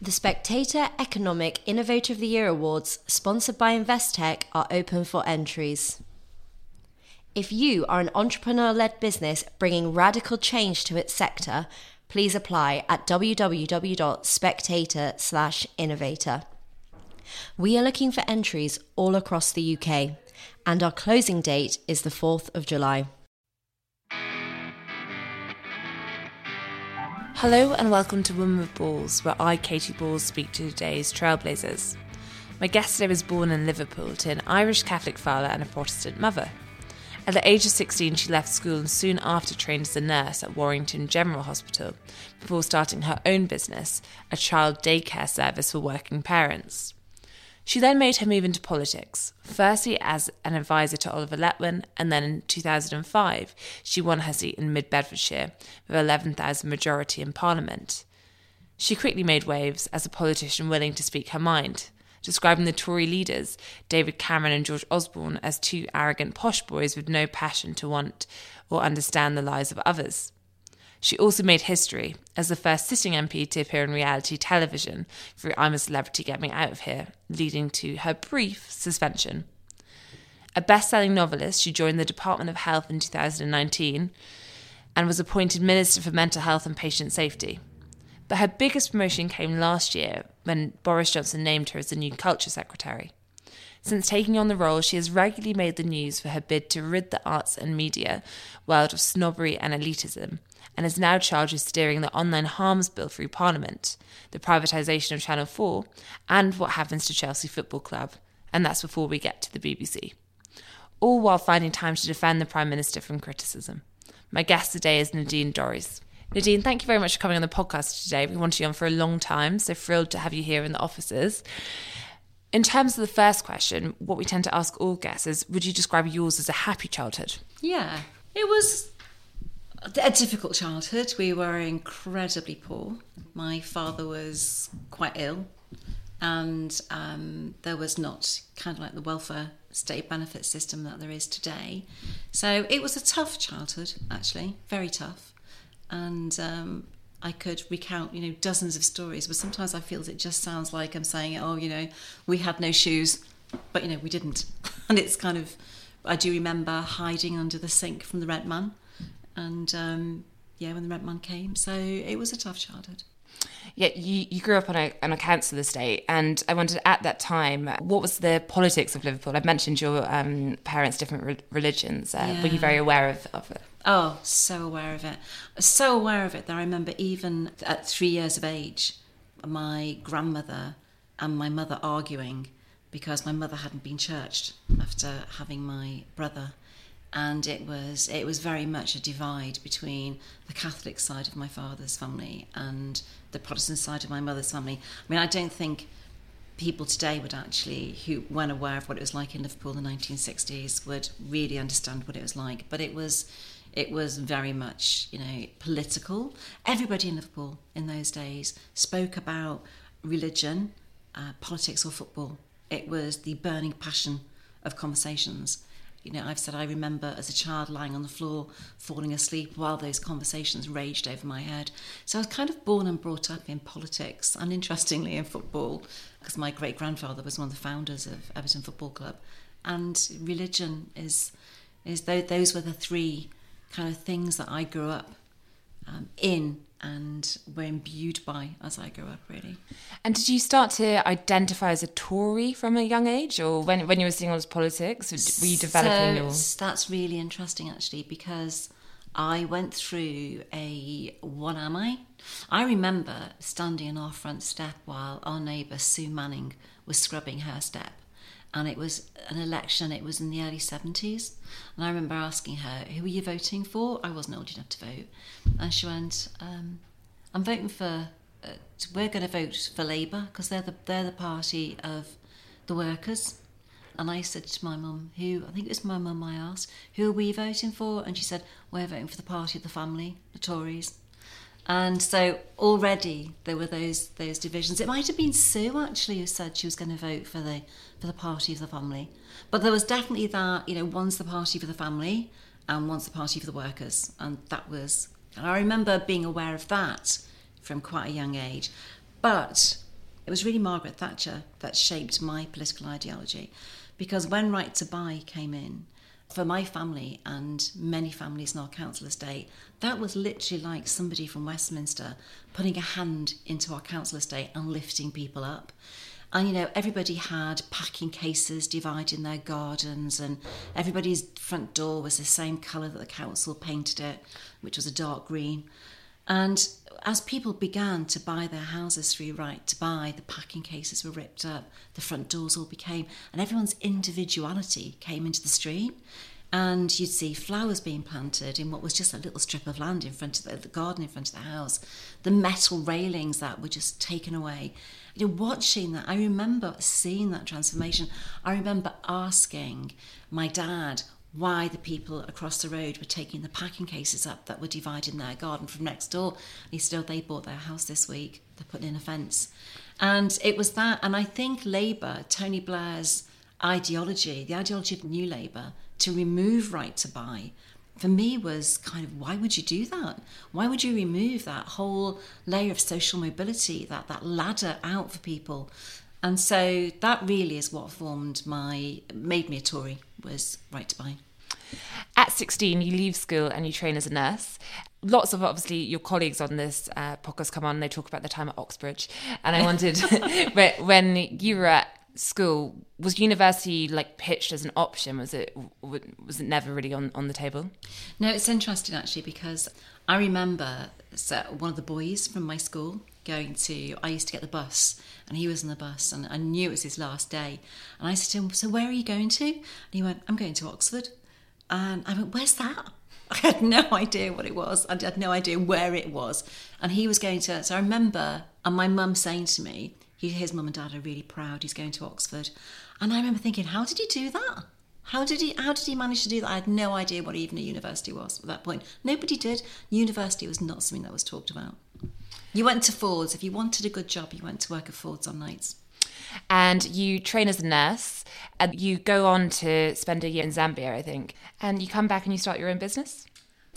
The Spectator Economic Innovator of the Year Awards, sponsored by Investec, are open for entries. If you are an entrepreneur led business bringing radical change to its sector, please apply at www.spectator/innovator. We are looking for entries all across the UK, and our closing date is the 4th of July. Hello and welcome to Women with Balls, where I, Katy Balls, speak to today's trailblazers. My guest today was born in Liverpool to an Irish Catholic father and a Protestant mother. At the age of 16, she left school and soon after trained as a nurse at Warrington General Hospital before starting her own business, a child daycare service for working parents. She then made her move into politics, firstly as an advisor to Oliver Letwin, and then in 2005, she won her seat in Mid Bedfordshire with 11,000 majority in Parliament. She quickly made waves as a politician willing to speak her mind, describing the Tory leaders, David Cameron and George Osborne, as two arrogant posh boys with no passion to want or understand the lives of others. She also made history as the first sitting MP to appear on reality television through I'm a Celebrity, Get Me Out of Here, leading to her brief suspension. A best selling novelist, she joined the Department of Health in 2019 and was appointed Minister for Mental Health and Patient Safety. But her biggest promotion came last year when Boris Johnson named her as the new Culture Secretary. Since taking on the role, she has regularly made the news for her bid to rid the arts and media world of snobbery and elitism and is now charged with steering the online harms bill through Parliament, the privatisation of Channel 4, and what happens to Chelsea Football Club. And that's before we get to the BBC. All while finding time to defend the Prime Minister from criticism. My guest today is Nadine Dorries. Nadine, thank you very much for coming on the podcast today. We wanted you on for a long time, so thrilled to have you here in the offices. In terms of the first question, what we tend to ask all guests is would you describe yours as a happy childhood? Yeah, it was a difficult childhood. We were incredibly poor. My father was quite ill, and um, there was not kind of like the welfare state benefit system that there is today. So it was a tough childhood, actually, very tough. And um, I could recount, you know, dozens of stories, but sometimes I feel it just sounds like I'm saying, oh, you know, we had no shoes, but you know, we didn't. and it's kind of, I do remember hiding under the sink from the rent man and um, yeah, when the rent man came. So it was a tough childhood. Yeah, you, you grew up on a, on a council estate, and I wondered at that time, what was the politics of Liverpool? I've mentioned your um, parents' different re- religions. Uh, yeah. Were you very aware of, of it? Oh, so aware of it. So aware of it that I remember even at three years of age, my grandmother and my mother arguing because my mother hadn't been churched after having my brother and it was it was very much a divide between the Catholic side of my father's family and the Protestant side of my mother's family. I mean, I don't think people today would actually, who weren't aware of what it was like in Liverpool in the 1960s, would really understand what it was like. But it was it was very much you know political. Everybody in Liverpool in those days spoke about religion, uh, politics, or football. It was the burning passion of conversations you know, I've said I remember as a child lying on the floor, falling asleep while those conversations raged over my head. So I was kind of born and brought up in politics and interestingly in football, because my great grandfather was one of the founders of Everton Football Club. And religion is, is those were the three kind of things that I grew up um, in and were imbued by as I grew up, really. And did you start to identify as a Tory from a young age, or when when you were seeing all this politics, were you developing so, your? That's really interesting, actually, because I went through a what am I? I remember standing on our front step while our neighbour Sue Manning was scrubbing her step and it was an election, it was in the early 70s. And I remember asking her, Who are you voting for? I wasn't old enough to vote. And she went, um, I'm voting for, uh, we're going to vote for Labour because they're the, they're the party of the workers. And I said to my mum, who, I think it was my mum I asked, who are we voting for? And she said, we're voting for the party of the family, the Tories. And so already there were those those divisions. It might have been Sue actually who said she was going to vote for the for the party of the family, but there was definitely that you know one's the party for the family and one's the party for the workers, and that was. And I remember being aware of that from quite a young age, but It was really Margaret Thatcher that shaped my political ideology because when Right to Buy came in, for my family and many families in our council estate, that was literally like somebody from Westminster putting a hand into our council estate and lifting people up. And you know, everybody had packing cases dividing their gardens, and everybody's front door was the same colour that the council painted it, which was a dark green. And as people began to buy their houses through right to buy, the packing cases were ripped up, the front doors all became, and everyone's individuality came into the street. And you'd see flowers being planted in what was just a little strip of land in front of the, the garden in front of the house, the metal railings that were just taken away. You know, watching that, I remember seeing that transformation. I remember asking my dad, why the people across the road were taking the packing cases up that were dividing their garden from next door. He said, oh, they bought their house this week. They're putting in a fence. And it was that. And I think Labour, Tony Blair's ideology, the ideology of New Labour, to remove right to buy, for me was kind of why would you do that? Why would you remove that whole layer of social mobility, that, that ladder out for people? And so that really is what formed my, made me a Tory, was right to buy. At 16, you leave school and you train as a nurse. Lots of obviously your colleagues on this uh, podcast come on and they talk about their time at Oxbridge. And I wondered when you were at school, was university like pitched as an option? Was it was it never really on, on the table? No, it's interesting actually because I remember one of the boys from my school going to, I used to get the bus and he was on the bus and I knew it was his last day. And I said to him, So where are you going to? And he went, I'm going to Oxford. And I went, Where's that? I had no idea what it was. I had no idea where it was. And he was going to, so I remember, and my mum saying to me, his mum and dad are really proud he's going to Oxford. And I remember thinking, how did he do that? How did he how did he manage to do that? I had no idea what even a university was at that point. Nobody did. University was not something that was talked about. You went to Ford's. If you wanted a good job, you went to work at Ford's on nights. And you train as a nurse, and you go on to spend a year in Zambia, I think. And you come back and you start your own business.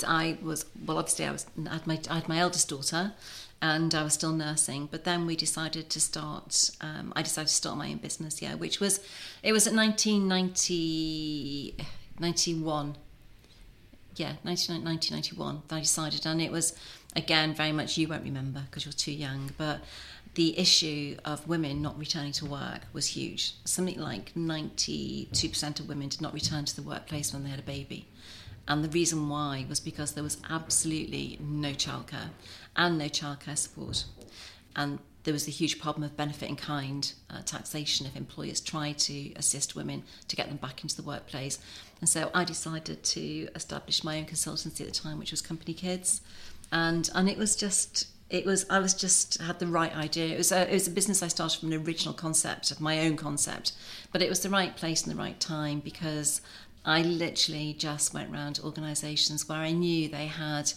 I was well. Obviously, I was. I had my I had my eldest daughter, and I was still nursing. But then we decided to start. Um, I decided to start my own business. Yeah, which was it was at 1990, 91. Yeah, 1991. I decided, and it was again, very much you won't remember because you're too young, but the issue of women not returning to work was huge. Something like 92% of women did not return to the workplace when they had a baby. And the reason why was because there was absolutely no childcare and no childcare support. And there was a huge problem of benefit in kind uh, taxation if employers tried to assist women to get them back into the workplace. And so I decided to establish my own consultancy at the time, which was Company Kids and and it was just it was I was just had the right idea. It was a, it was a business I started from an original concept of my own concept, but it was the right place and the right time because I literally just went around organisations where I knew they had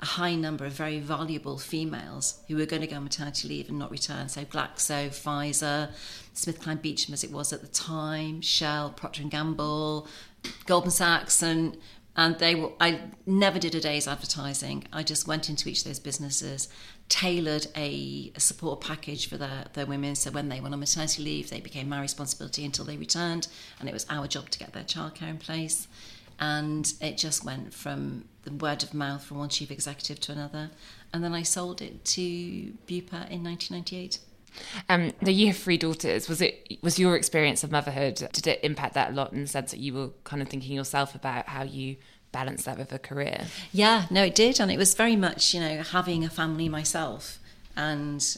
a high number of very valuable females who were going to go on maternity leave and not return. So Glaxo, Pfizer, Smith, SmithKline Beecham as it was at the time, Shell, Procter and Gamble, Goldman Sachs, and and they were i never did a day's advertising. I just went into each of those businesses tailored a, a, support package for their, their women. So when they went on maternity leave they became my responsibility until they returned and it was our job to get their childcare in place and it just went from the word of mouth from one chief executive to another and then i sold it to bupa in 1998 um, the you have three daughters. Was it was your experience of motherhood? Did it impact that a lot in the sense that you were kind of thinking yourself about how you balance that with a career? Yeah, no, it did, and it was very much you know having a family myself and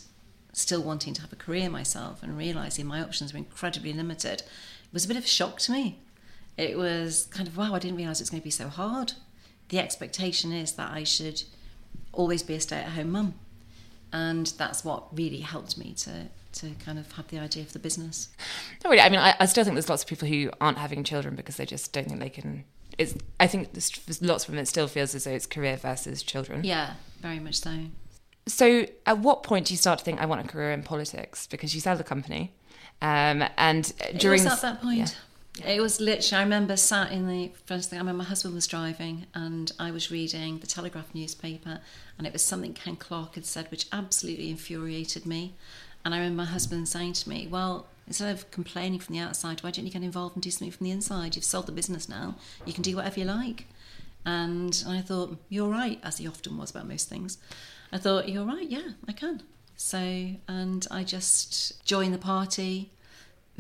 still wanting to have a career myself and realizing my options were incredibly limited. It was a bit of a shock to me. It was kind of wow, I didn't realize it's going to be so hard. The expectation is that I should always be a stay-at-home mum and that's what really helped me to to kind of have the idea for the business. Not really. I mean, I, I still think there's lots of people who aren't having children because they just don't think they can. It's. I think there's lots of them. It still feels as though it's career versus children. Yeah, very much so. So, at what point do you start to think I want a career in politics? Because you sell the company, um, and during it was at that point. Yeah. It was literally, I remember sat in the first thing, I remember my husband was driving and I was reading the Telegraph newspaper and it was something Ken Clarke had said which absolutely infuriated me. And I remember my husband saying to me, Well, instead of complaining from the outside, why don't you get involved and do something from the inside? You've sold the business now, you can do whatever you like. And I thought, You're right, as he often was about most things. I thought, You're right, yeah, I can. So, and I just joined the party,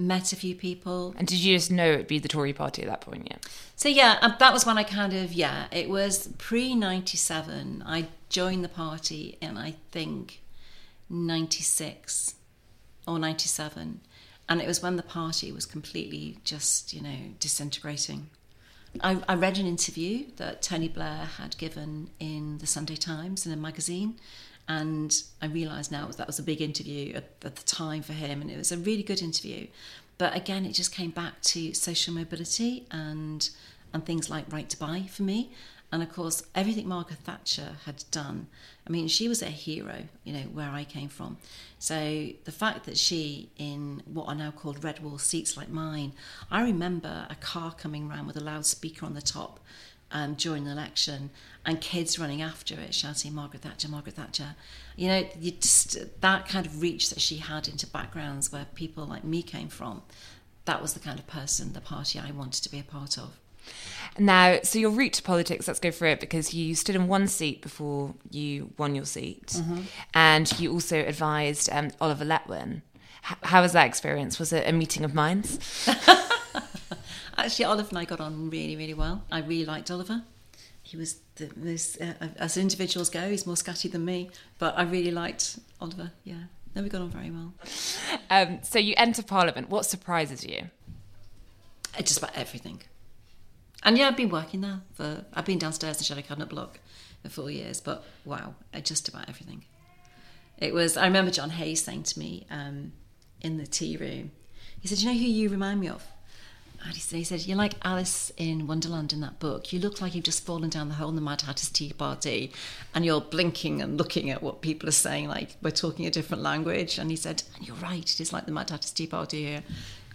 met a few people. And did you just know it'd be the Tory party at that point? Yeah. So, yeah, um, that was when I kind of, yeah, it was pre 97. I joined the party in, I think, 96 or 97. And it was when the party was completely just, you know, disintegrating. I, I, read an interview that Tony Blair had given in the Sunday Times in a magazine, and I realise now that was a big interview at, at, the time for him, and it was a really good interview. But again, it just came back to social mobility and and things like right to buy for me, and of course, everything Margaret Thatcher had done. I mean, she was a hero, you know, where I came from. So the fact that she, in what are now called red wall seats like mine, I remember a car coming round with a loudspeaker on the top um, during the election and kids running after it shouting Margaret Thatcher, Margaret Thatcher. You know, you just, that kind of reach that she had into backgrounds where people like me came from, that was the kind of person, the party I wanted to be a part of. Now, so your route to politics, let's go through it because you stood in one seat before you won your seat. Mm-hmm. And you also advised um, Oliver Letwin. H- how was that experience? Was it a meeting of minds? Actually, Oliver and I got on really, really well. I really liked Oliver. He was the most, uh, as individuals go, he's more scatty than me, but I really liked Oliver. Yeah, no, we got on very well. Um, so you enter Parliament. What surprises you? Uh, just about everything. And yeah, I've been working there for, I've been downstairs in Shadow Cabinet Block for four years, but wow, just about everything. It was, I remember John Hayes saying to me um, in the tea room, he said, You know who you remind me of? And he said, You're like Alice in Wonderland in that book. You look like you've just fallen down the hole in the Mad Hatter's Tea Party and you're blinking and looking at what people are saying, like we're talking a different language. And he said, And you're right, it is like the Mad Hatter's Tea Party here.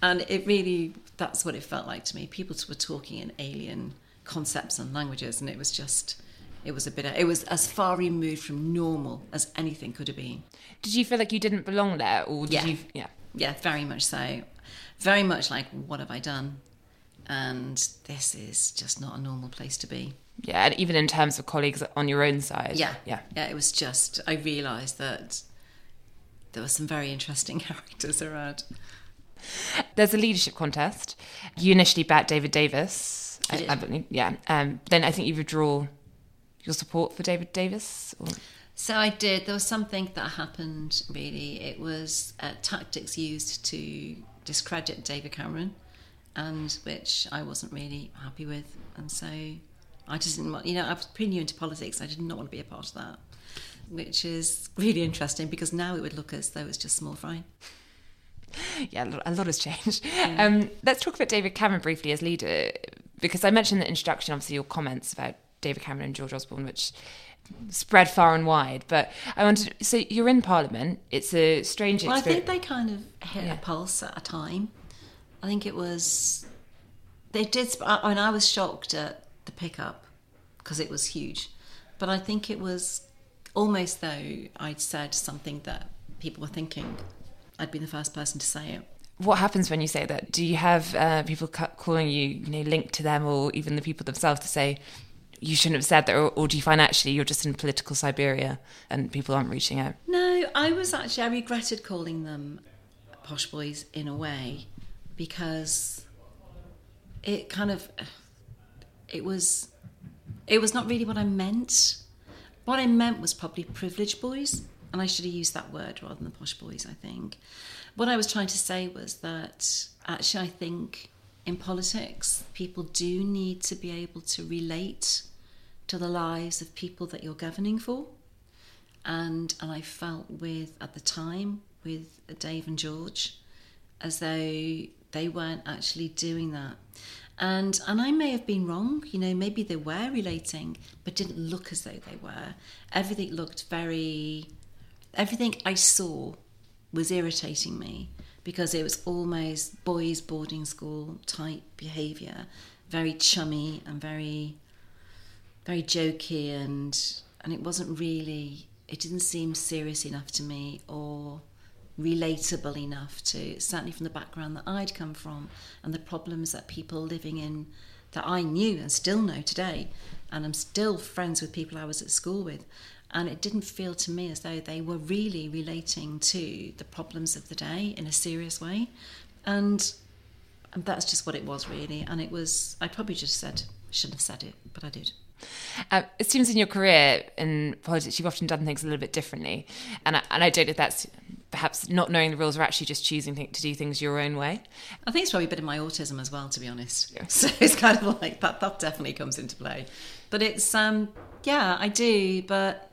And it really, that's what it felt like to me. People were talking in alien concepts and languages, and it was just, it was a bit, it was as far removed from normal as anything could have been. Did you feel like you didn't belong there, or did yeah. you? Yeah, yeah, very much so. Very much like, what have I done? And this is just not a normal place to be. Yeah, and even in terms of colleagues on your own side. Yeah, yeah, yeah. It was just I realised that there were some very interesting characters around. There's a leadership contest. You initially backed David Davis. I, I believe, yeah. Um, then I think you withdraw your support for David Davis. Or? So I did. There was something that happened. Really, it was uh, tactics used to discredit David Cameron, and which I wasn't really happy with. And so I just didn't want. You know, I was pretty new into politics. I did not want to be a part of that, which is really interesting because now it would look as though it's just small fry yeah, a lot has changed. Yeah. Um, let's talk about David Cameron briefly as leader, because I mentioned in the introduction, obviously, your comments about David Cameron and George Osborne, which spread far and wide. But I wanted, to, so you're in Parliament. It's a strange. Well, experience. I think they kind of hit yeah. a pulse at a time. I think it was they did. I mean, I was shocked at the pickup because it was huge, but I think it was almost though I'd said something that people were thinking I'd be the first person to say it. What happens when you say that? Do you have uh, people calling you, you know, linked to them, or even the people themselves to say you shouldn't have said that, or, or, do you find actually you're just in political Siberia and people aren't reaching out? No, I was actually I regretted calling them posh boys in a way because it kind of it was it was not really what I meant. What I meant was probably privileged boys and I should have used that word rather than the posh boys, I think. What I was trying to say was that actually, I think in politics, people do need to be able to relate to the lives of people that you're governing for. And, and I felt with, at the time, with Dave and George, as though they weren't actually doing that. And and I may have been wrong, you know, maybe they were relating, but didn't look as though they were. Everything looked very everything I saw was irritating me because it was almost boys' boarding school type behaviour, very chummy and very, very jokey, and and it wasn't really. It didn't seem serious enough to me, or relatable enough to certainly from the background that I'd come from and the problems that people living in that I knew and still know today and I'm still friends with people I was at school with and it didn't feel to me as though they were really relating to the problems of the day in a serious way and, and that's just what it was really and it was I probably just said shouldn't have said it but I did um, it seems in your career in politics, you've often done things a little bit differently, and I, and I don't know if that's perhaps not knowing the rules or actually just choosing th- to do things your own way. I think it's probably a bit of my autism as well, to be honest. Yeah. So it's kind of like that. That definitely comes into play. But it's um, yeah, I do. But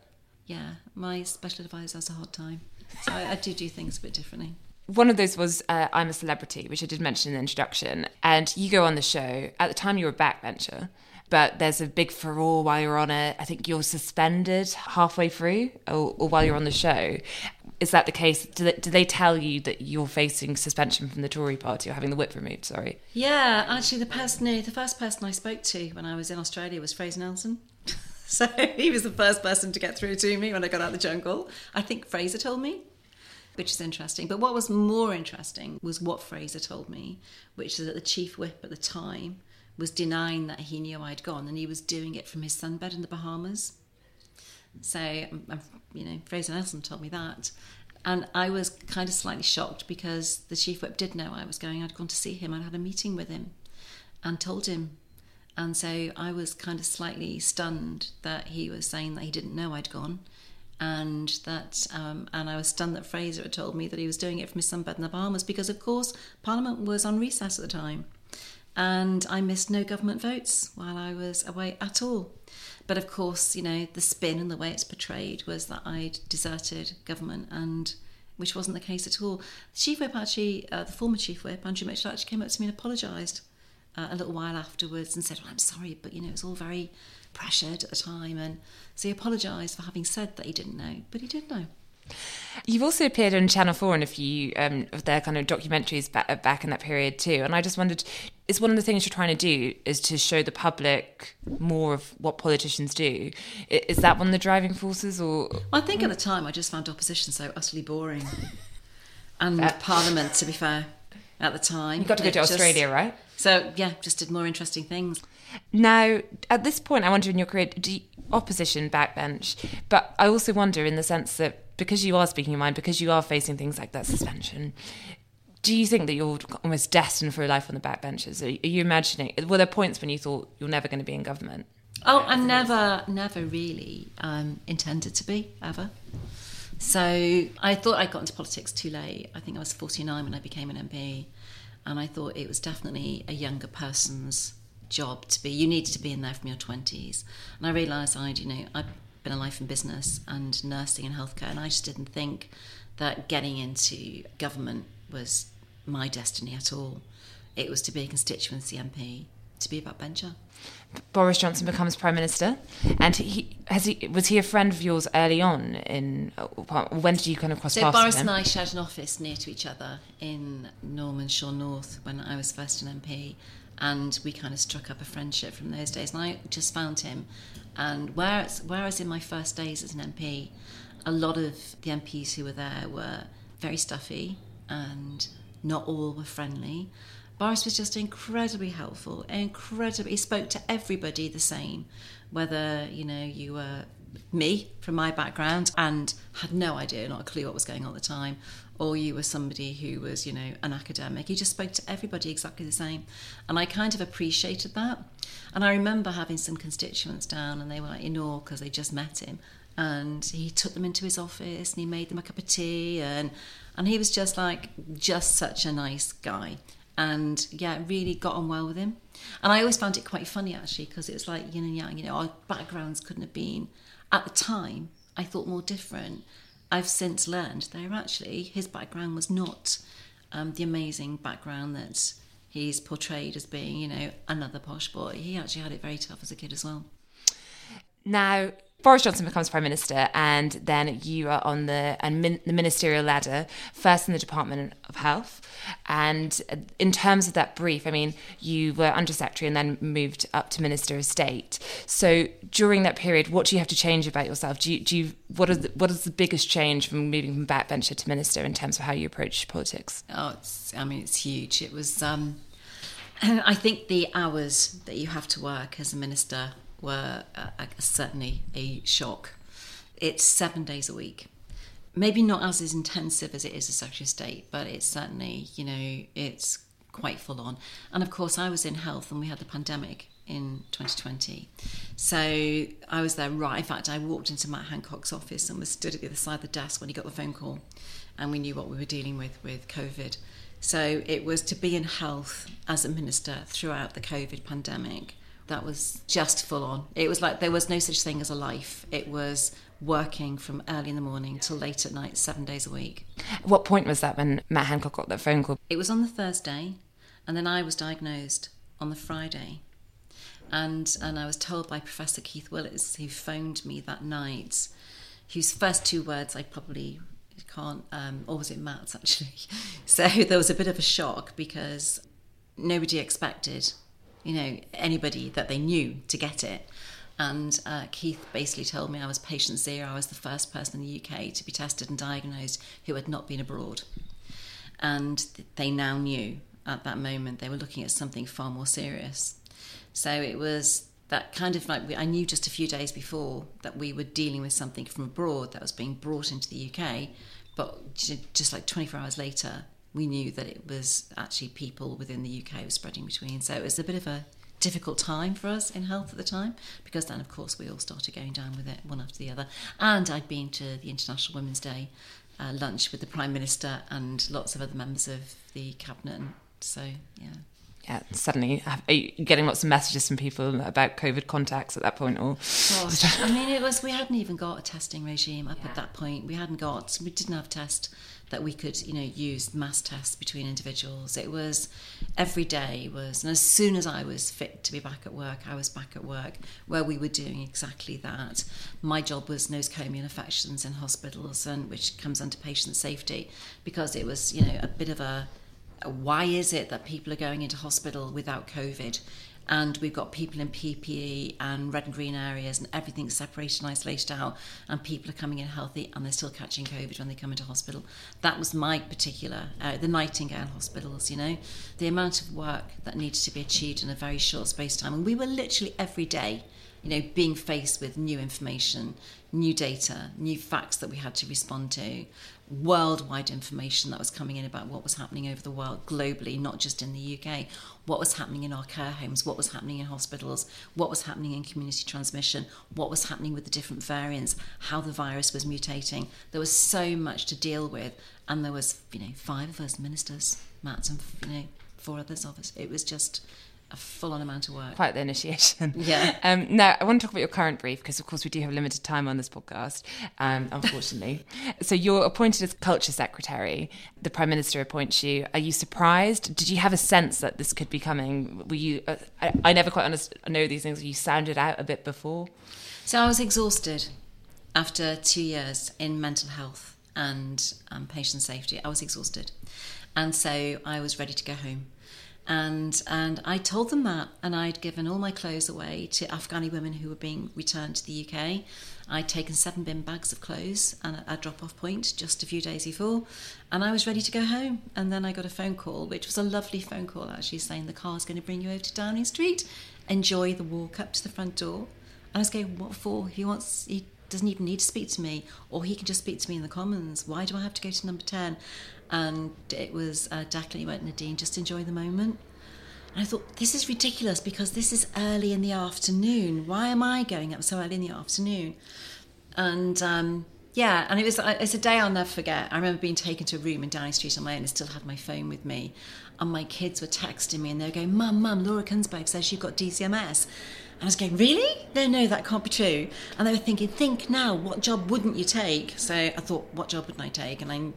yeah, my special advisor has a hard time, so I, I do do things a bit differently one of those was uh, I'm a Celebrity, which I did mention in the introduction. And you go on the show. At the time, you were a backbencher but there's a big furore while you're on it. I think you're suspended halfway through or, or while you're on the show. Is that the case? Do they, do they, tell you that you're facing suspension from the Tory party or having the whip removed? Sorry. Yeah, actually, the person, the first person I spoke to when I was in Australia was Fraser Nelson. so he was the first person to get through to me when I got out of the jungle. I think Fraser told me, which is interesting. But what was more interesting was what Fraser told me, which is that the chief whip at the time was denying that he knew I'd gone, and he was doing it from his sunbed in the Bahamas. So, um, um, you know, Fraser Nelson told me that. And I was kind of slightly shocked because the chief whip did know I was going. I'd gone to see him. I'd had a meeting with him and told him. And so I was kind of slightly stunned that he was saying that he didn't know I'd gone. And that, um, and I was stunned that Fraser had told me that he was doing it from his sunbed in the Bahamas because, of course, Parliament was on recess at the time and I missed no government votes while I was away at all. But of course, you know, the spin and the way it's portrayed was that I'd deserted government, and which wasn't the case at all. The chief whip actually, uh, the former chief whip, Andrew Mitchell, actually came up to me and apologised uh, a little while afterwards and said, well, I'm sorry, but you know, it was all very pressured at the time. And so he apologised for having said that he didn't know, but he did know. You've also appeared on Channel 4 in a few um, of their kind of documentaries back, back in that period too. And I just wondered, is one of the things you're trying to do is to show the public more of what politicians do. Is that one of the driving forces or? Well, I think at the time I just found opposition so utterly boring. And uh, Parliament, to be fair, at the time. You got to go to just, Australia, right? So, yeah, just did more interesting things. Now, at this point, I wonder in your career, you, opposition backbench, but I also wonder in the sense that because you are speaking your mind, because you are facing things like that suspension, do you think that you're almost destined for a life on the backbenches? Are you imagining? Were there points when you thought you're never going to be in government? Oh, I never, never really um, intended to be ever. So I thought I got into politics too late. I think I was 49 when I became an MP, and I thought it was definitely a younger person's job to be. You needed to be in there from your 20s, and I realised I'd, you know, I'd been a life in business and nursing and healthcare, and I just didn't think that getting into government was my destiny at all. It was to be a constituency MP, to be a backbencher. Boris Johnson becomes prime minister, and he has he was he a friend of yours early on? In uh, when did you kind of cross so paths? So Boris and I shared an office near to each other in Norman Shaw North when I was first an MP, and we kind of struck up a friendship from those days. And I just found him and whereas, whereas in my first days as an MP, a lot of the MPs who were there were very stuffy and not all were friendly. Boris was just incredibly helpful, incredibly. He spoke to everybody the same, whether you know you were me from my background and had no idea, not a clue what was going on at the time, or you were somebody who was, you know, an academic. He just spoke to everybody exactly the same. And I kind of appreciated that. And I remember having some constituents down and they were like in awe because they just met him. And he took them into his office and he made them a cup of tea and and he was just like just such a nice guy. And yeah, really got on well with him. And I always found it quite funny actually because it was like yin and yang, you know, our backgrounds couldn't have been at the time, I thought more different. I've since learned that actually his background was not um, the amazing background that he's portrayed as being, you know, another posh boy. He actually had it very tough as a kid as well. Now, Boris Johnson becomes prime minister, and then you are on the and min, the ministerial ladder, first in the Department of Health. And in terms of that brief, I mean, you were undersecretary and then moved up to Minister of State. So during that period, what do you have to change about yourself? Do you, do you what is the, what is the biggest change from moving from backbencher to minister in terms of how you approach politics? Oh, it's, I mean, it's huge. It was. Um, I think the hours that you have to work as a minister were uh, certainly a shock. It's seven days a week. Maybe not as intensive as it is a Secretary of State, but it's certainly, you know, it's quite full on. And of course, I was in health and we had the pandemic in 2020. So I was there right. In fact, I walked into Matt Hancock's office and was stood at the other side of the desk when he got the phone call, and we knew what we were dealing with with COVID. So it was to be in health as a minister throughout the COVID pandemic. That was just full on. It was like there was no such thing as a life. It was working from early in the morning till late at night, seven days a week. What point was that when Matt Hancock got that phone call? It was on the Thursday, and then I was diagnosed on the Friday. And, and I was told by Professor Keith Willett, who phoned me that night, whose first two words I probably can't, um, or was it Matt's actually? So there was a bit of a shock because nobody expected, you know, anybody that they knew to get it. And uh, Keith basically told me I was patient zero. I was the first person in the UK to be tested and diagnosed who had not been abroad. And they now knew at that moment they were looking at something far more serious. So it was that kind of like I knew just a few days before that we were dealing with something from abroad that was being brought into the UK, but just like 24 hours later, we knew that it was actually people within the UK were spreading between. So it was a bit of a difficult time for us in health at the time because then, of course, we all started going down with it one after the other. And I'd been to the International Women's Day uh, lunch with the Prime Minister and lots of other members of the cabinet. And So, yeah yeah, suddenly are you getting lots of messages from people about COVID contacts at that point? Or Gosh, I mean, it was we hadn't even got a testing regime up yeah. at that point. We hadn't got, we didn't have tests that we could, you know, use mass tests between individuals. It was every day was, and as soon as I was fit to be back at work, I was back at work where we were doing exactly that. My job was nosocomial infections in hospitals, and which comes under patient safety because it was, you know, a bit of a why is it that people are going into hospital without COVID? And we've got people in PPE and red and green areas, and everything's separated and isolated out, and people are coming in healthy and they're still catching COVID when they come into hospital. That was my particular, uh, the Nightingale hospitals, you know, the amount of work that needed to be achieved in a very short space time. And we were literally every day you know, being faced with new information, new data, new facts that we had to respond to, worldwide information that was coming in about what was happening over the world globally, not just in the UK, what was happening in our care homes, what was happening in hospitals, what was happening in community transmission, what was happening with the different variants, how the virus was mutating. There was so much to deal with, and there was, you know, five of us ministers, Matt, and you know, four others of us. It was just a full on amount of work. Quite the initiation. Yeah. Um, now, I want to talk about your current brief because, of course, we do have limited time on this podcast, um, unfortunately. so, you're appointed as Culture Secretary. The Prime Minister appoints you. Are you surprised? Did you have a sense that this could be coming? Were you? Uh, I, I, never quite understood, know these things. You sounded out a bit before. So, I was exhausted after two years in mental health and um, patient safety. I was exhausted. And so I was ready to go home and and I told them that, and I'd given all my clothes away to Afghani women who were being returned to the UK. I'd taken seven bin bags of clothes and a, a drop-off point just a few days before, and I was ready to go home. And then I got a phone call, which was a lovely phone call, actually saying the car's going to bring you over to Downing Street. Enjoy the walk up to the front door. And I was going, what for? He wants he doesn't even need to speak to me, or he can just speak to me in the Commons. Why do I have to go to number 10? And it was uh, Declan went, Nadine, just enjoy the moment. And I thought, this is ridiculous because this is early in the afternoon. Why am I going up so early in the afternoon? And um, Yeah, and it was uh, it's a day I'll never forget. I remember being taken to a room in Downing Street on my own and still had my phone with me. And my kids were texting me and they were going, Mum, Mum, Laura Kuenssberg says you've got DCMS. I was going, Really? No, no, that can't be true. And they were thinking, Think now, what job wouldn't you take? So I thought, What job wouldn't I take? And I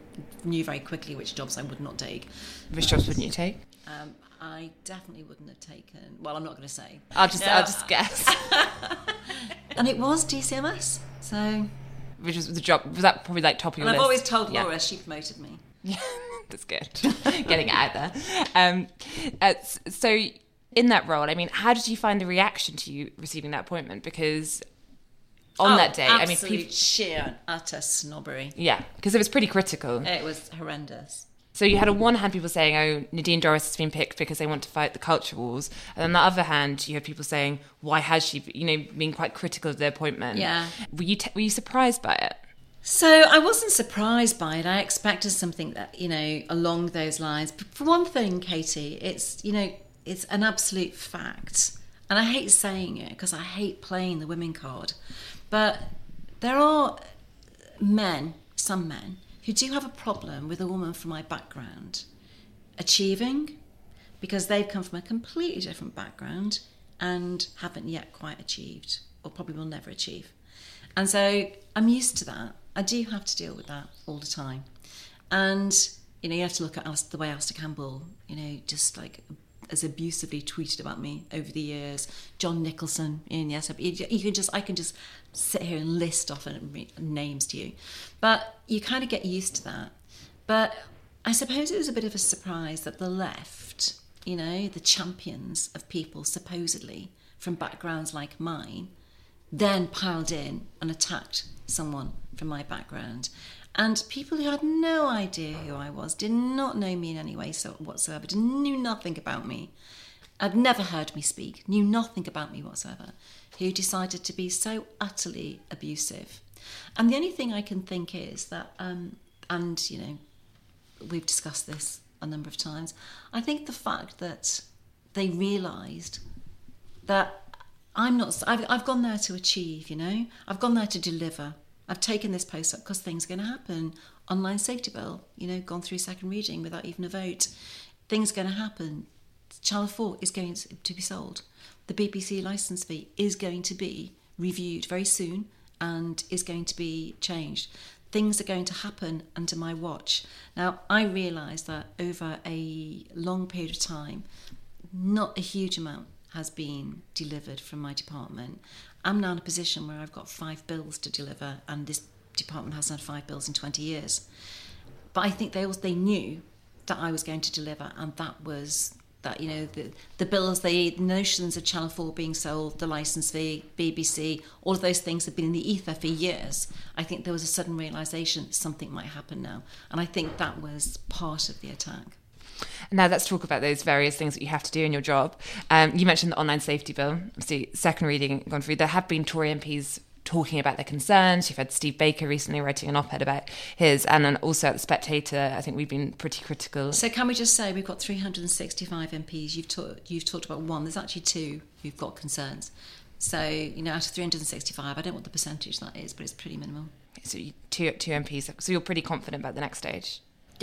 knew very quickly which jobs I would not take. Which jobs wouldn't you take? Um, I definitely wouldn't have taken. Well, I'm not going to say. I'll just No. I'll just guess. And it was DCMS. So, Which was the job was that probably like top of your and I've always told Yeah. Laura she promoted me. Yeah, That's good. Getting it out there. Um, uh, so, in that role, I mean, how did you find the reaction to you receiving that appointment? Because on Oh, that day, I mean, people, sheer utter snobbery. yeah, because it was pretty critical. It was horrendous. So you had on one hand people saying, "Oh, Nadine Dorries has been picked because they want to fight the culture wars," and on the other hand, you had people saying, "Why has she?" You know, being quite critical of the appointment. Yeah. Were you t- were you surprised by it? So I wasn't surprised by it. I expected something that you know along those lines. But for one thing, Katy, it's you know it's an absolute fact, and I hate saying it because I hate playing the women card, but there are men, some men, who do have a problem with a woman from my background achieving because they've come from a completely different background and haven't yet quite achieved or probably will never achieve. And so I'm used to that. I do have to deal with that all the time. And, you know, you have to look at the way Alastair Campbell, you know, just like as abusively tweeted about me over the years. John Nicholson, in yes, you can just, I can just sit here and list off names to you. But you kind of get used to that. But I suppose it was a bit of a surprise that the left, you know, the champions of people supposedly from backgrounds like mine, then piled in and attacked someone from my background. And people who had no idea who I was, did not know me in any way so whatsoever, knew nothing about me, had never heard me speak, knew nothing about me whatsoever, who decided to be so utterly abusive. And the only thing I can think is that, um, and you know, we've discussed this a number of times. I think the fact that they realised that I'm not, I've, I've gone there to achieve, you know, I've gone there to deliver. I've taken this post up because things are going to happen. Online safety bill, you know, gone through second reading without even a vote. Things are going to happen. Channel 4 is going to be sold. The BBC licence fee is going to be reviewed very soon and is going to be changed. Things are going to happen under my watch. Now, I realise that over a long period of time, not a huge amount has been delivered from my department. I'm now in a position where I've got five bills to deliver, and this department hasn't had five bills in 20 years. But I think they also they knew that I was going to deliver, and that was that you know the the bills, the notions of Channel Four being sold, the license fee, BBC, all of those things have been in the ether for years. I think there was a sudden realization something might happen now, and I think that was part of the attack. Now let's talk about those various things that you have to do in your job. Um, you mentioned the online safety bill. Obviously, second reading gone through. There have been Tory MPs talking about their concerns. You've had Steve Baker recently writing an op-ed about his, and then also at the Spectator, I think we've been pretty critical. So can we just say we've got 365 MPs? You've talked you've talked about one. There's actually two who've got concerns. So you know, out of 365, I don't know what the percentage that is, but it's pretty minimal. So you, two two MPs. So you're pretty confident about the next stage.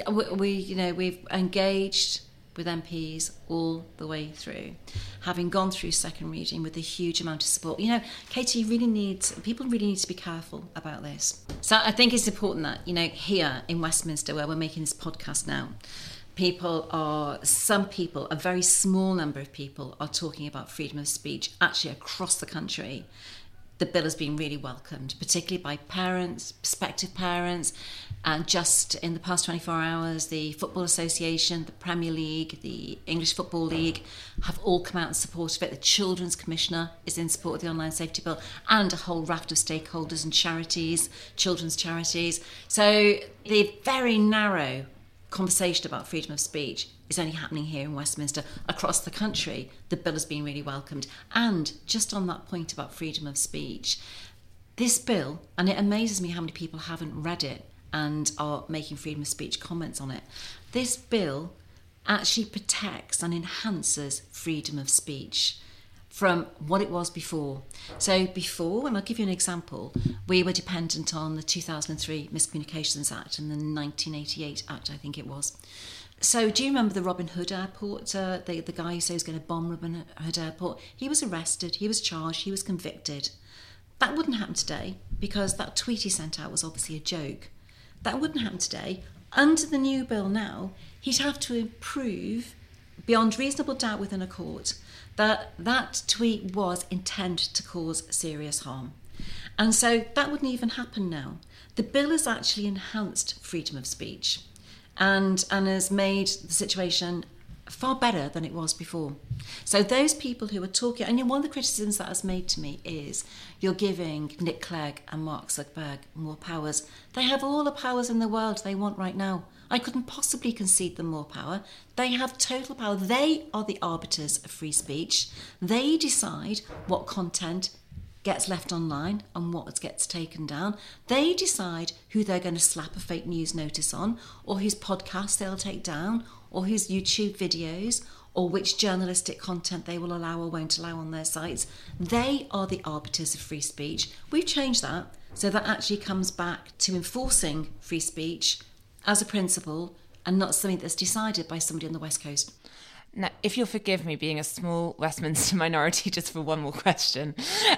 We, you know we've engaged with MPs all the way through, having gone through second reading with a huge amount of support. You know, Katy, really need people really need to be careful about this. So I think it's important that you know here in Westminster, where we're making this podcast now, people are some people, a very small number of people, are talking about freedom of speech actually across the country the bill has been really welcomed, particularly by parents, prospective parents. And just in the past 24 hours, the Football Association, the Premier League, the English Football League have all come out in support of it. The Children's Commissioner is in support of the online safety bill, and a whole raft of stakeholders and charities, children's charities. So the very narrow conversation about freedom of speech is only happening here in Westminster. Across the country, the bill has been really welcomed. And just on that point about freedom of speech, this bill, and it amazes me how many people haven't read it and are making freedom of speech comments on it. This bill actually protects and enhances freedom of speech. From what it was before. So before, and I'll give you an example, we were dependent on the 2003 Miscommunications Act and the 1988 Act, I think it was. So do you remember the Robin Hood Airport? Uh, the, the guy who said he was going to bomb Robin Hood Airport? He was arrested, he was charged, he was convicted. That wouldn't happen today because that tweet he sent out was obviously a joke. That wouldn't happen today. Under the new bill now, he'd have to prove beyond reasonable doubt within a court that that tweet was intended to cause serious harm. And so that wouldn't even happen now. The bill has actually enhanced freedom of speech and, and has made the situation far better than it was before. So those people who are talking, and one of the criticisms that has made to me is you're giving Nick Clegg and Mark Zuckerberg more powers. They have all the powers in the world they want right now. I couldn't possibly concede them more power. They have total power. They are the arbiters of free speech. They decide what content gets left online and what gets taken down. They decide who they're going to slap a fake news notice on, or whose podcast they'll take down, or whose YouTube videos, or which journalistic content they will allow or won't allow on their sites. They are the arbiters of free speech. We've changed that. So that actually comes back to enforcing free speech as a principle and not something that's decided by somebody on the West Coast. Now, if you'll forgive me being a small Westminster minority, just for one more question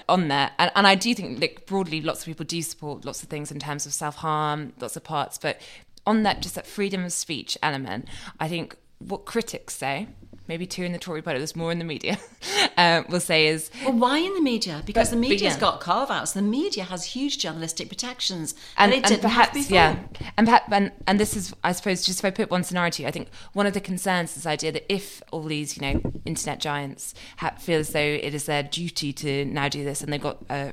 on that, and, and I do think, like broadly, lots of people do support lots of things in terms of self harm, lots of parts, but on that, just that freedom of speech element, I think what critics say maybe two in the Tory party, there's more in the media, uh, will say is. Well, why in the media? Because But- the media's yeah. got carve outs. The media has huge journalistic protections. and, it and perhaps yeah and, perhaps, and and this is i suppose just if i put one scenario to you i think one of the concerns is this idea that if all these you know internet giants ha- feel as though it is their duty to now do this and they've got uh,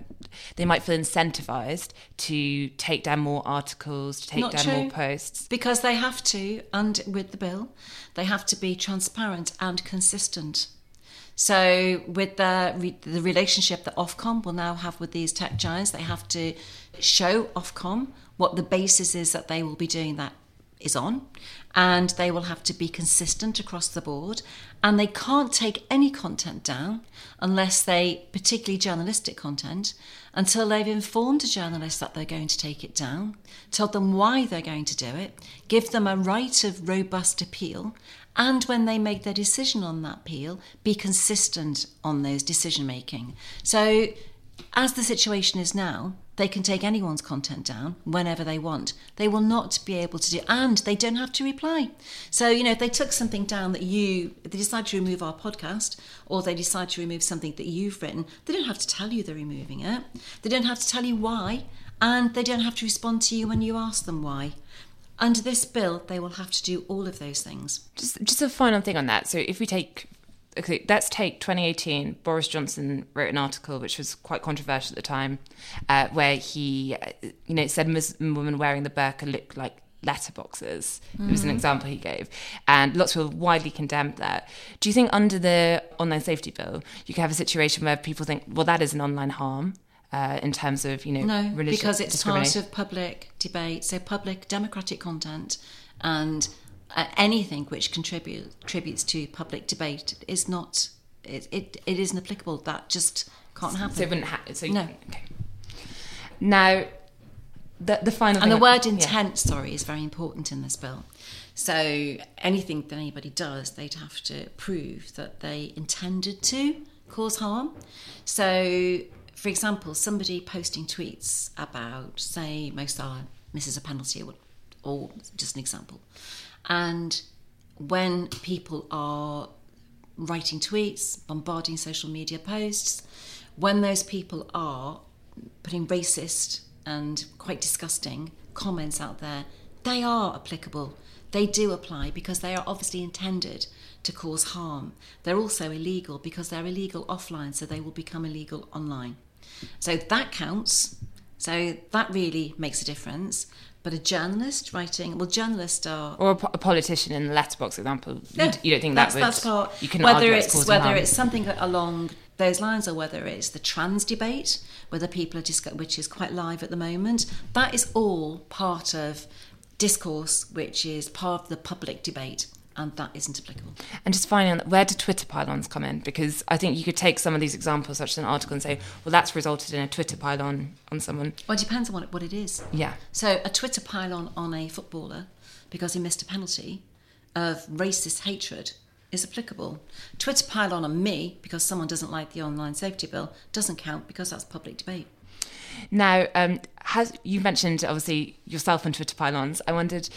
they might feel incentivized to take down more articles to take Not down true. more posts Because they have to, and with the bill, they have to be transparent and consistent. So, with the the relationship that Ofcom will now have with these tech giants, they have to show Ofcom what the basis is that they will be doing that is on, and they will have to be consistent across the board. And they can't take any content down unless they, particularly journalistic content, until they've informed a journalist that they're going to take it down, told them why they're going to do it, give them a right of robust appeal, and when they make their decision on that appeal, be consistent on those decision making. So, as the situation is now, they can take anyone's content down whenever they want. They will not be able to do, and they don't have to reply. So, you know, if they took something down that you, they decide to remove our podcast, or they decide to remove something that you've written, they don't have to tell you they're removing it. They don't have to tell you why, and they don't have to respond to you when you ask them why. Under this bill, they will have to do all of those things. just just a final thing on that. So if we take okay let's take 2018 boris johnson wrote an article which was quite controversial at the time uh, where he uh, you know said muslim women wearing the burqa look like letterboxes. It was an example he gave. And lots of people widely condemned that do you think under the online safety bill you could have a situation where people think well that is an online harm uh, in terms of you know No, religious because it's part of public debate, so public democratic content and uh, anything which contribute, contributes to public debate is not, it, it, it isn't applicable. That just can't happen. so it wouldn't ha- so No. okay. now the, the final and the word yeah. intent, sorry, is very important in this bill. So anything that anybody does, they'd have to prove that they intended to cause harm. So, for example, somebody posting tweets about, say, Mo Salah misses a penalty, or, or just an example, and when people are writing tweets, bombarding social media posts, when those people are putting racist and quite disgusting comments out there, they are applicable. They do apply because they are obviously intended to cause harm. They're also illegal because they're illegal offline, so they will become illegal online. So that counts. So that really makes a difference. But a journalist writing, well, journalists are or a, po- a politician in the letterbox example. You, no, d- you don't think that's, that would? that's part. you can whether it's whether harm. it's something along those lines or whether it's the trans debate, whether people are discuss- which is quite live at the moment. That is all part of discourse, which is part of the public debate. And that isn't applicable. And just finally, on where do Twitter pylons come in? Because I think you could take some of these examples, such as an article, and say, well, that's resulted in a Twitter pylon on someone. Well, it depends on what it, what it is. Yeah. So a Twitter pylon on a footballer because he missed a penalty of racist hatred is applicable. Twitter pylon on me because someone doesn't like the online safety bill doesn't count because that's public debate. Now, um, has you mentioned obviously yourself and Twitter pylons? I wondered,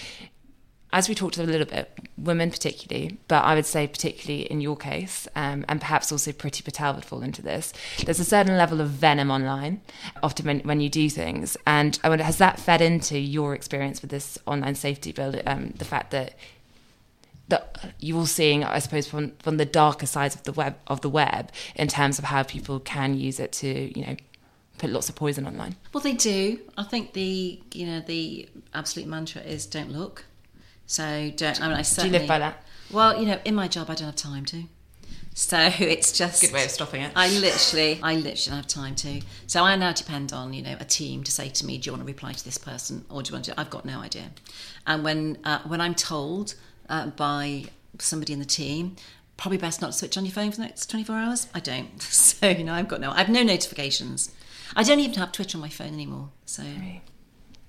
as we talked a little bit, women particularly, but I would say particularly in your case, um, and perhaps also Priti Patel would fall into this. There's a certain level of venom online, often when, when you do things, and I wonder has that fed into your experience with this online safety bill? Um, the fact that that you're seeing, I suppose, from from the darker sides of the web of the web in terms of how people can use it to, you know, put lots of poison online. Well, they do. I think the you know the absolute mantra is don't look. So don't. I mean, I Do you certainly live by that? Well, you know, in my job, I don't have time to. So it's just Good way of stopping it. I literally, I literally don't have time to. So I now depend on you know a team to say to me, do you want to reply to this person or do you want to? I've got no idea. And when uh, when I'm told uh, by somebody in the team, probably best not to switch on your phone for the next 24 hours. I don't. So you know, I've got no, I have no notifications. I don't even have Twitter on my phone anymore. So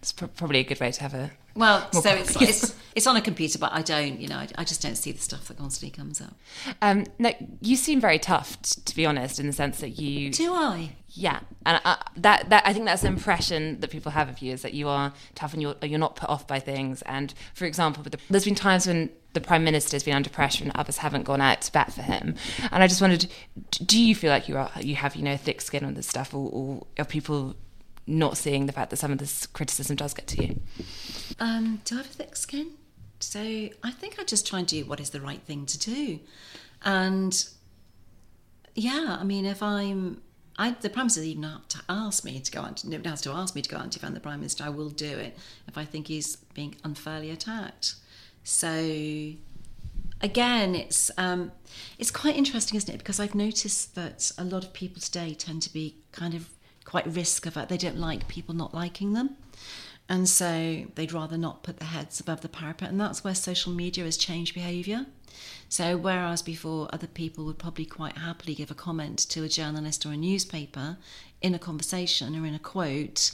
It's pro- probably a good way to have a. well, More so it's, it's it's on a computer, but I don't. You know, I, I just don't see the stuff that constantly comes up. Um, no, you seem very tough, t- to be honest, in the sense that you. Do I? Yeah, and I, that that I think that's the impression that people have of you is that you are tough and you're you're not put off by things. And for example, with the, there's been times when the prime minister has been under pressure and others haven't gone out to bat for him. And I just wondered, do you feel like you are you have you know thick skin on this stuff, or, or are people not seeing the fact that some of this criticism does get to you? Um, do I have a thick skin? So I think I just try and do what is the right thing to do. And yeah, I mean, if I'm, I, the Prime Minister even have to ask me to go out, nobody has to ask me to go out and defend the Prime Minister, I will do it if I think he's being unfairly attacked. So again, it's um, it's quite interesting, isn't it? Because I've noticed that a lot of people today tend to be kind of quite risk of it. They don't like people not liking them. And so they'd rather not put their heads above the parapet. And that's where social media has changed behaviour. So, whereas before other people would probably quite happily give a comment to a journalist or a newspaper in a conversation or in a quote,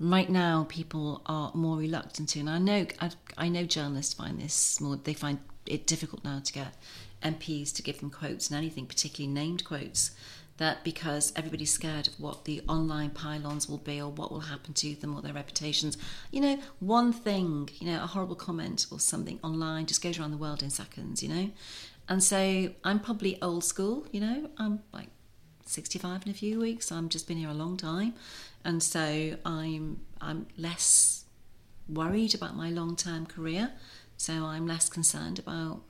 right now people are more reluctant to. And I know, I, I know journalists find this more, they find it difficult now to get MPs to give them quotes and anything, particularly named quotes that because everybody's scared of what the online pylons will be or what will happen to them or their reputations. You know, one thing, you know, a horrible comment or something online just goes around the world in seconds, you know? And so I'm probably old school, you know, I'm like 65 in a few weeks. I'm just been here a long time. And so I'm I'm less worried about my long-term career. So I'm less concerned about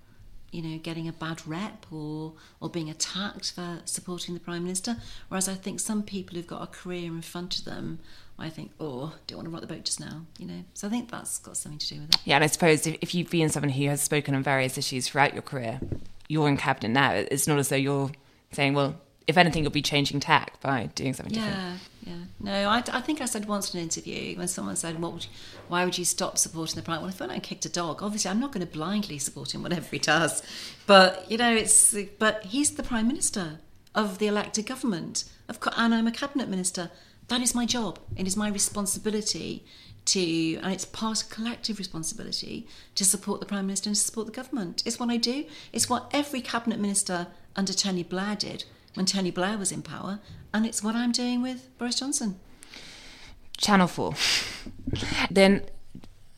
you know, getting a bad rep or or being attacked for supporting the prime minister. Whereas I think some people who've got a career in front of them, I think, oh, don't want to rock the boat just now, you know. So I think that's got something to do with it. Yeah, and I suppose if, if you've been someone who has spoken on various issues throughout your career, you're in cabinet now. It's not as though you're saying, well, if anything, you'll be changing tack by doing something different. Yeah, yeah. No, I, I think I said once in an interview when someone said, "What? Would why would you stop supporting the prime?" Minister? Well, if I kicked a dog, obviously I'm not going to blindly support him whatever he does. But you know, it's but he's the prime minister of the elected government, of and I'm a cabinet minister. That is my job. It is my responsibility to, and it's part of collective responsibility to support the prime minister and to support the government. It's what I do. It's what every cabinet minister under Tony Blair did when Tony Blair was in power, and it's what I'm doing with Boris Johnson. Channel 4. then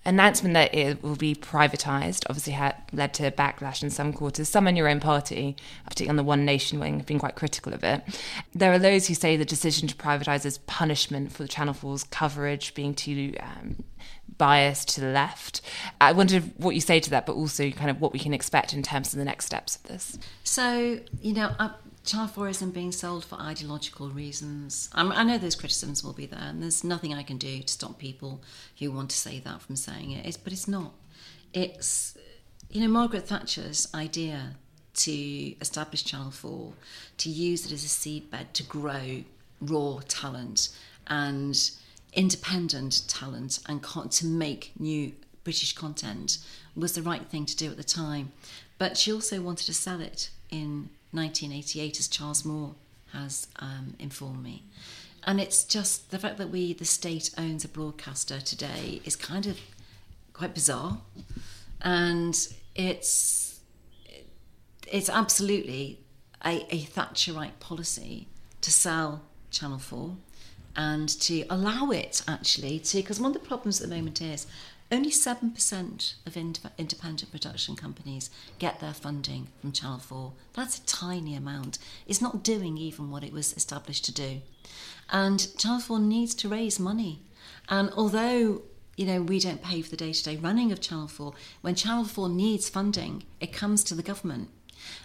announcement that it will be privatised obviously had led to backlash in some quarters. Some in your own party, particularly on the One Nation wing, have been quite critical of it. There are those who say the decision to privatise is punishment for the Channel 4's coverage being too um, biased to the left. I wondered what you say to that, but also kind of what we can expect in terms of the next steps of this. So, you know, uh, Channel 4 isn't being sold for ideological reasons. I'm, I know those criticisms will be there, and there's nothing I can do to stop people who want to say that from saying it. It's, but it's not. It's, you know, Margaret Thatcher's idea to establish Channel 4, to use it as a seedbed to grow raw talent and independent talent and con- to make new British content was the right thing to do at the time. But she also wanted to sell it in 1988, as Charles Moore has um, informed me. And it's just the fact that we, the state, owns a broadcaster today is kind of quite bizarre, and it's it's absolutely a, a Thatcherite policy to sell Channel Four and to allow it actually to because one of the problems at the moment is only 7% of independent production companies get their funding from Channel 4. That's a tiny amount. It's not doing even what it was established to do. And Channel 4 needs to raise money. And although you know, we don't pay for the day to day running of Channel 4. When Channel 4 needs funding, it comes to the government.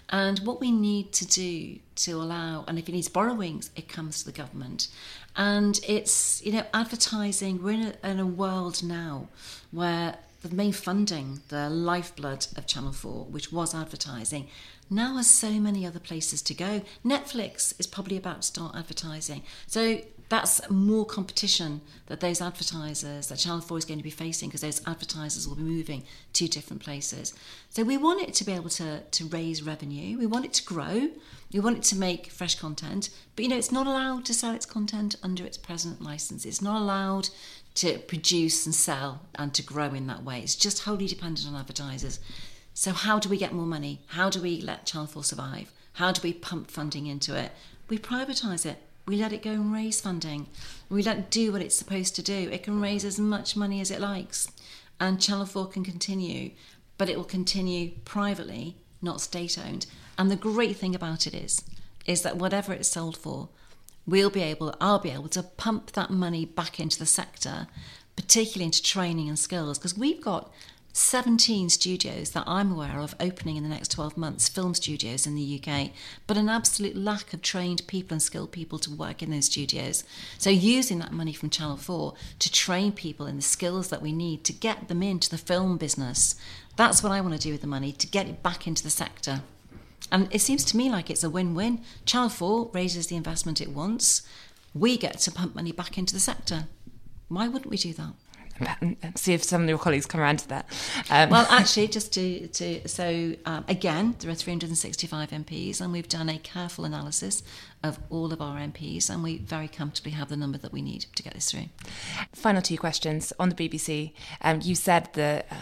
And what we need to do to allow, and if it needs borrowings, it comes to the government. And it's, you know, advertising, we're in a, in a world now where the main funding, the lifeblood of Channel 4, which was advertising, now has so many other places to go. Netflix is probably about to start advertising. So that's more competition that those advertisers, that Channel 4 is going to be facing because those advertisers will be moving to different places. So we want it to be able to, to raise revenue. We want it to grow. We want it to make fresh content. But, you know, it's not allowed to sell its content under its present license. It's not allowed to produce and sell and to grow in that way. It's just wholly dependent on advertisers. So how do we get more money? How do we let Channel 4 survive? How do we pump funding into it? We privatise it we let it go and raise funding. We let it do what it's supposed to do. It can raise as much money as it likes. And Channel 4 can continue, but it will continue privately, not state owned. And the great thing about it is, is that whatever it's sold for, we'll be able, I'll be able to pump that money back into the sector, particularly into training and skills, because we've got 17 studios that I'm aware of opening in the next 12 months, film studios in the UK, but an absolute lack of trained people and skilled people to work in those studios. So, using that money from Channel 4 to train people in the skills that we need to get them into the film business, that's what I want to do with the money to get it back into the sector. And it seems to me like it's a win win. Channel 4 raises the investment it wants, we get to pump money back into the sector. Why wouldn't we do that? see if some of your colleagues come around to that. Um, well, actually, just to, to so um, again, there are 365 MPs, and we've done a careful analysis of all of our MPs, and we very comfortably have the number that we need to get this through. Final two questions on the BBC. Um, you said that. Uh,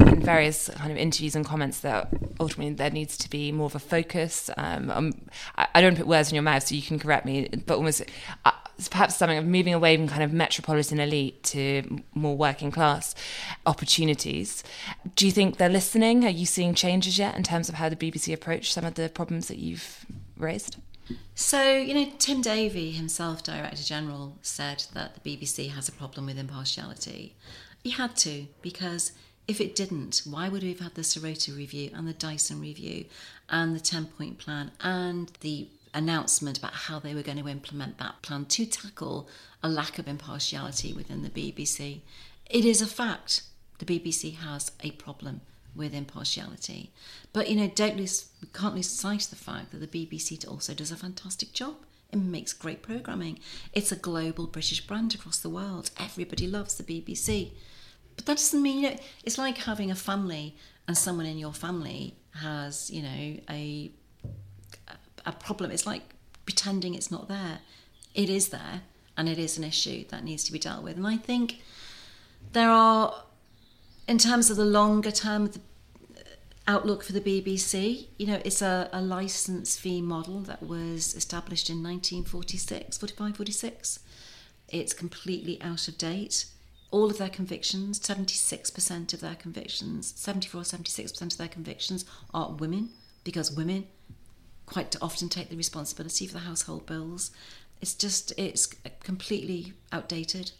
in various kind of interviews and comments that ultimately there needs to be more of a focus. Um, um, I, I, don't put words in your mouth, so you can correct me, but almost uh, perhaps something of moving away from kind of metropolitan elite to more working class opportunities. Do you think they're listening? Are you seeing changes yet in terms of how the BBC approach some of the problems that you've raised? So, you know, Tim Davie himself, Director General, said that the BBC has a problem with impartiality. He had to, because if it didn't, why would we have had the Serota review and the Dyson review and the 10 point plan and the announcement about how they were going to implement that plan to tackle a lack of impartiality within the BBC. It is a fact the BBC has a problem with impartiality. But you know, don't lose we can't lose sight of the fact that the BBC also does a fantastic job. It makes great programming. It's a global British brand across the world. Everybody loves the BBC. But that doesn't mean you know, it's like having a family and someone in your family has, you know, a a problem. It's like pretending it's not there. It is there, and it is an issue that needs to be dealt with. And I think there are, in terms of the longer term the outlook for the BBC, you know, it's a, a license fee model that was established in 1946, 45, 46. It's completely out of date. All of their convictions, 76% of their convictions, 74, 76% of their convictions are women because women quite often take the responsibility for the household bills. It's just, it's completely outdated.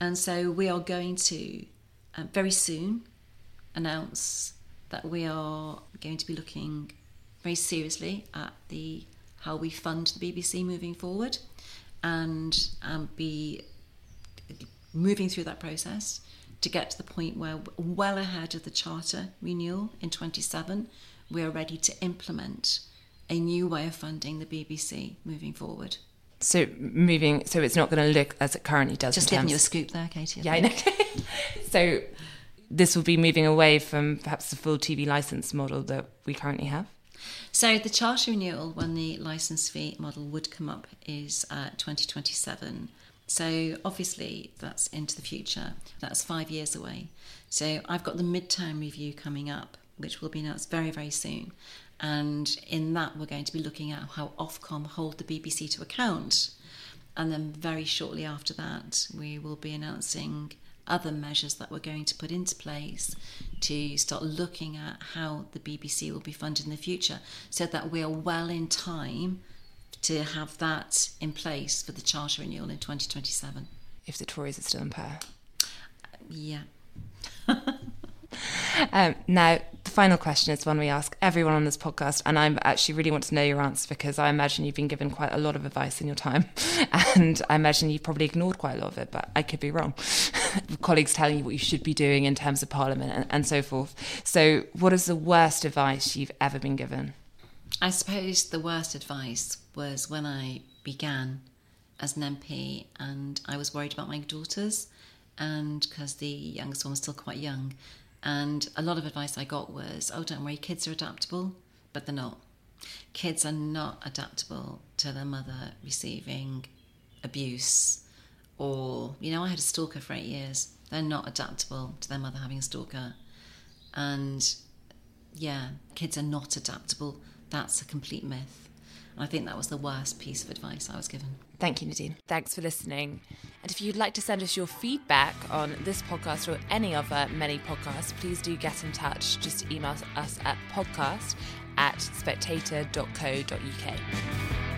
And so we are going to uh, very soon announce that we are going to be looking very seriously at the how we fund the BBC moving forward and um, be moving through that process to get to the point where well ahead of the charter renewal in 27 we are ready to implement a new way of funding the BBC moving forward. So moving, so it's not going to look as it currently does. Just giving you a scoop there, Katy. yeah, I know. so this will be moving away from perhaps the full TV license model that we currently have? So the charter renewal, when the license fee model would come up, is uh, 2027. So obviously that's into the future. That's five years away. So I've got the midterm review coming up, which will be announced very, very soon. And in that, we're going to be looking at how Ofcom hold the BBC to account. And then very shortly after that, we will be announcing other measures that we're going to put into place to start looking at how the BBC will be funded in the future so that we are well in time to have that in place for the charter renewal in 2027. If the Tories are still in power. Yeah. um, now, final question is one we ask everyone on this podcast, and I actually really want to know your answer because I imagine you've been given quite a lot of advice in your time, and I imagine you've probably ignored quite a lot of it, but I could be wrong. Colleagues telling you what you should be doing in terms of Parliament and, and so forth. So, what is the worst advice you've ever been given? I suppose the worst advice was when I began as an MP and I was worried about my daughters and because the youngest one was still quite young and a lot of advice I got was, oh, don't worry, kids are adaptable, but they're not. Kids are not adaptable to their mother receiving abuse or, you know, I had a stalker for eight years. They're not adaptable to their mother having a stalker. And yeah, kids are not adaptable. That's a complete myth. And I think that was the worst piece of advice I was given. Thank you, Nadine. Thanks for listening. And if you'd like to send us your feedback on this podcast or any other many podcasts, please do get in touch. Just email us at podcast at spectator.co.uk.